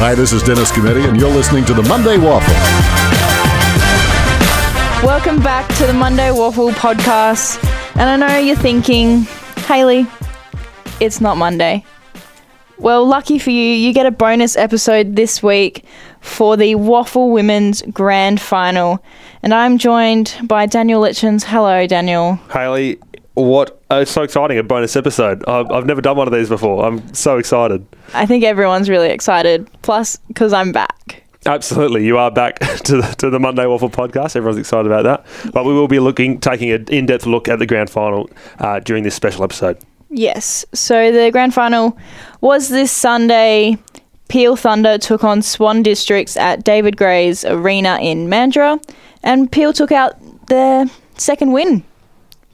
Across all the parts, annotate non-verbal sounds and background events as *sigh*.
Hi, this is Dennis Cometti, and you're listening to the Monday WAFL. Welcome back to the Monday WAFL podcast. And I know you're thinking, Hayley, it's not Monday. Well, lucky for you, you get a bonus episode this week for the WAFL Women's Grand Final. And I'm joined by Daniel Litjens. Hello, Daniel. Hayley, what it's so exciting! A bonus episode. I've, I've never done one of these before. I'm so excited. I think everyone's really excited. Plus, because I'm back. Absolutely, you are back *laughs* to the, to the Monday WAFL podcast. Everyone's excited about that. But we will be looking, taking an in-depth look at the grand final uh, during this special episode. Yes. So the grand final was this Sunday. Peel Thunder took on Swan Districts at David Gray's Arena in Mandurah, and Peel took out their second win.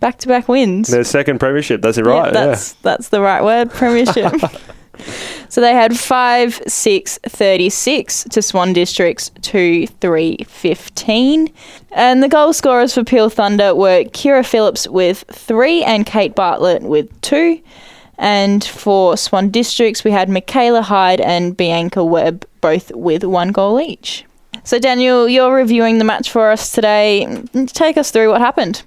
Back to back wins. Their second premiership. That's it, Yeah, right? that's that's the right word, premiership. *laughs* *laughs* so they had 5 6 36 to Swan Districts 2 3 15. And the goal scorers for Peel Thunder were Kira Phillips with 3 and Kate Bartlett with 2. And for Swan Districts, we had Michaela Hyde and Bianca Webb both with one goal each. So, Daniel, you're reviewing the match for us today. Take us through what happened.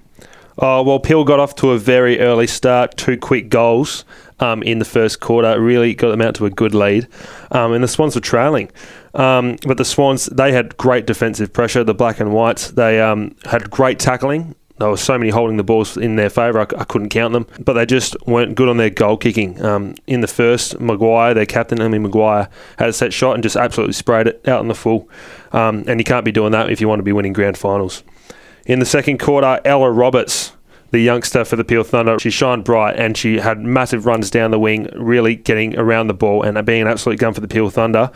Oh, well, Peel got off to a very early start, two quick goals um, in the first quarter, really got them out to a good lead. Um, and the Swans were trailing. Um, but the Swans, they had great defensive pressure, the black and whites. They um, had great tackling. There were so many holding the balls in their favour, I, couldn't count them. But they just weren't good on their goal kicking. Um, in the first, Maguire, their captain, Emily Maguire, had a set shot and just absolutely sprayed it out in the full. Um, and you can't be doing that if you want to be winning grand finals. In the second quarter, Ella Roberts, the youngster for the Peel Thunder, she shined bright and she had massive runs down the wing, really getting around the ball and being an absolute gun for the Peel Thunder.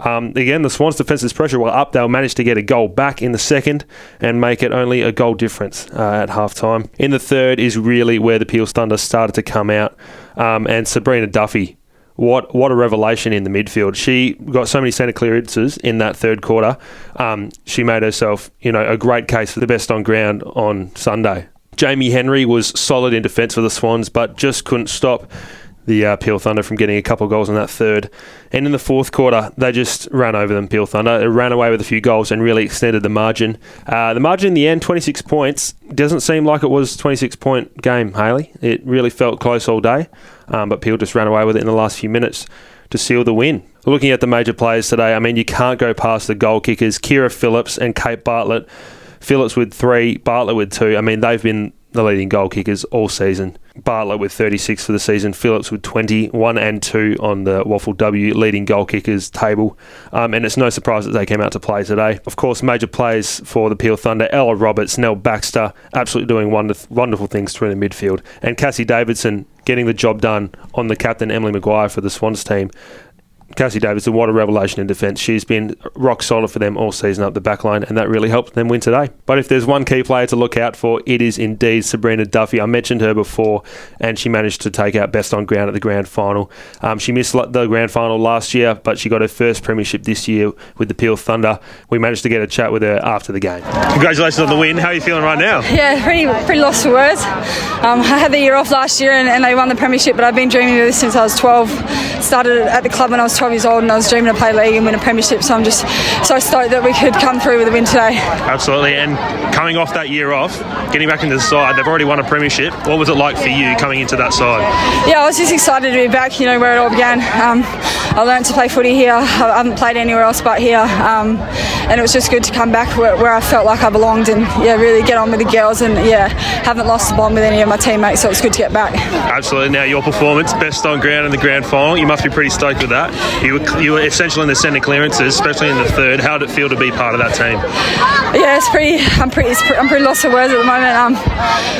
Um, again, the Swans' defensive pressure were up. They'll manage to get a goal back in the second and make it only a goal difference uh, at half time. In the third is really where the Peel Thunder started to come out. Um, and Sabrina Duffy, what what a revelation in the midfield. She got so many centre clearances in that third quarter. Um, she made herself, you know, a great case for the best on ground on Sunday. Jamie Henry was solid in defence for the Swans, but just couldn't stop the uh, Peel Thunder from getting a couple goals in that third. And in the fourth quarter, they just ran over them, Peel Thunder. They ran away with a few goals and really extended the margin. Uh, the margin in the end, 26 points, doesn't seem like it was a 26 point game, Hayley. It really felt close all day, um, but Peel just ran away with it in the last few minutes to seal the win. Looking at the major players today, I mean, you can't go past the goal kickers, Kira Phillips and Kate Bartlett. Phillips with three, Bartlett with two. I mean, they've been the leading goal kickers all season. Bartlett with 36 for the season, Phillips with 20, 1 and 2 on the WAFL W leading goal kickers table. Um, and it's no surprise that they came out to play today. Of course, major players for the Peel Thunder Ella Roberts, Nell Baxter, absolutely doing wonderful things through the midfield. And Cassie Davidson getting the job done on the captain, Emily Maguire, for the Swans team. Cassie Davidson, what a revelation in defence. She's been rock solid for them all season up the back line, and that really helped them win today. But if there's one key player to look out for, it is indeed Sabrina Duffy. I mentioned her before, and she managed to take out best on ground at the grand final. Um, she missed the grand final last year, but she got her first premiership this year with the Peel Thunder. We managed to get a chat with her after the game. Congratulations on the win. How are you feeling right now? *laughs* Yeah, pretty pretty lost for words. Um, *laughs* I had the year off last year and, and they won the premiership, but I've been dreaming of this since I was 12. Started at the club when I was 12 years old, and I was dreaming to play league and win a premiership. So I'm just so stoked that we could come through with a win today. Absolutely. And coming off that year off, getting back into the side, they've already won a premiership. What was it like for you coming into that side? Yeah, I was just excited to be back. You know where it all began. Um, I learned to play footy here. I haven't played anywhere else but here, um, and it was just good to come back where, where I felt like I belonged and yeah, really get on with the girls. And yeah, haven't lost the bond with any of my teammates, so it's good to get back. Absolutely. Now, your performance, best on ground in the grand final, you must be pretty stoked with that. You were, you were essential in the centre clearances, especially in the third. How did it feel to be part of that team? Yeah, it's pretty. I'm pretty. I'm pretty lost for words at the moment. Um,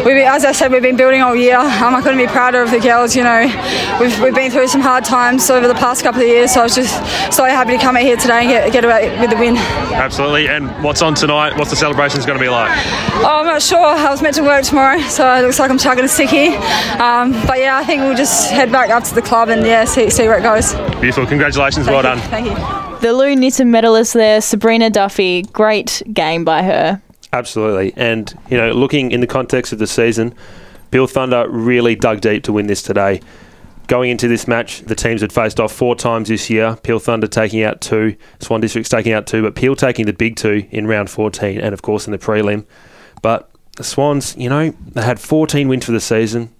we, as I said, we've been building all year. Um, I couldn't be prouder of the girls. You know, we've, we've been through some hard times over the past couple of years. So I was just so happy to come out here today and get get away with the win. Absolutely. And what's on tonight? What's the celebrations going to be like? Oh, I'm not sure. I was meant to work tomorrow, so it looks like I'm chugging a sickie. Um, but yeah, I think we'll just head back up to the club and yeah, see, see where it goes. Beautiful. Congratulations. well done. Thank you. The Lou Knitton medalist there, Sabrina Duffy. Great game by her. Absolutely. And, you know, looking in the context of the season, Peel Thunder really dug deep to win this today. Going into this match, the teams had faced off four times this year. Peel Thunder taking out two, Swan Districts taking out two, but Peel taking the big two in round 14 and, of course, in the prelim. But the Swans, you know, they had 14 wins for the season.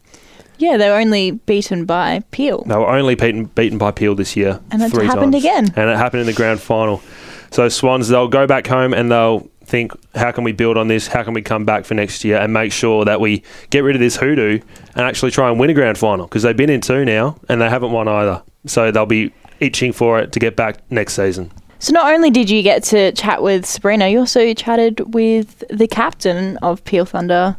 Yeah, they were only beaten by Peel. They were only beaten, beaten by Peel this year. And it happened times. again. And it happened in the grand final. So Swans, they'll go back home and they'll think, how can we build on this? How can we come back for next year and make sure that we get rid of this hoodoo and actually try and win a grand final? Because they've been in two now and they haven't won either. So they'll be itching for it to get back next season. So not only did you get to chat with Sabrina, you also chatted with the captain of Peel Thunder,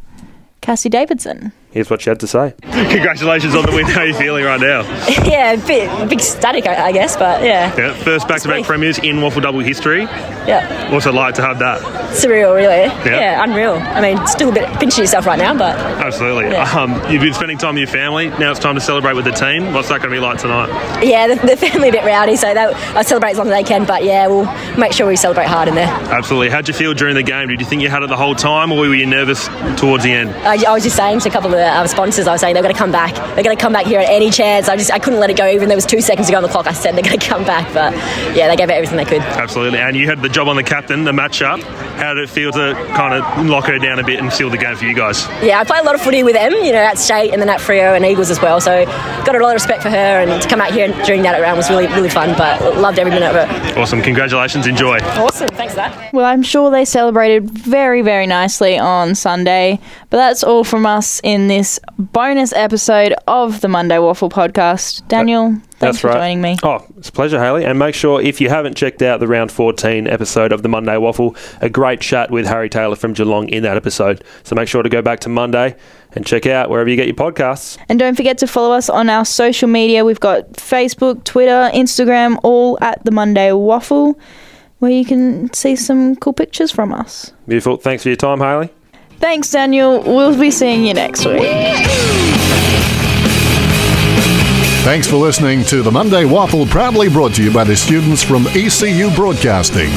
Cassie Davidson. Here's what she had to say. Congratulations on the win. How are you feeling right now? *laughs* yeah, a bit big static, I, I guess, but yeah, Yeah, first back-to-back premiers in WAFL Double history. yeah, Also like to have that. surreal, really. Yeah. unreal. I mean, still a bit pinching yourself right now, but Absolutely. Yeah. *laughs* Um, you've been spending time with your family. Now it's time to celebrate with the team. What's that going to be like tonight? yeah, the, the family a bit rowdy, so they, I celebrate as long as they can. But yeah, we'll make sure we celebrate hard in there. Absolutely. How'd you feel during the game? Did you think you had it the whole time, or were you nervous towards the end? I, I was just saying to a couple of uh, sponsors, I was saying they're going to come back. They're going to come back here at any chance. I just I couldn't let it go. Even there was two seconds to go on the clock, I said they're going to come back. But yeah, they gave it everything they could. Absolutely. And you had the job on the captain, the match-up. How did it feel to kind of lock her down a bit and seal the game for you guys? Yeah, I play a lot of footy with them, you know, at state and then at Freo and Eagles as well. So got a lot of respect for her, and to come out here during that round was really really fun. But loved every minute of it. Awesome. Congratulations. Enjoy. Awesome, thanks for that. Well, I'm sure they celebrated very, very nicely on Sunday. But that's all from us in this bonus episode of the Monday WAFL podcast. Daniel, thanks That's for right. joining me. Oh, it's a pleasure, Hayley. And make sure if you haven't checked out the round 14 episode of the Monday WAFL, a great chat with Harry Taylor from Geelong in that episode. So make sure to go back to Monday and check out wherever you get your podcasts. And don't forget to follow us on our social media. We've got Facebook, Twitter, Instagram, all at the Monday WAFL, where you can see some cool pictures from us. Beautiful. Thanks for your time, Hayley. Thanks, Daniel. We'll be seeing you next week. Thanks for listening to the Monday WAFL, proudly brought to you by the students from ECU Broadcasting.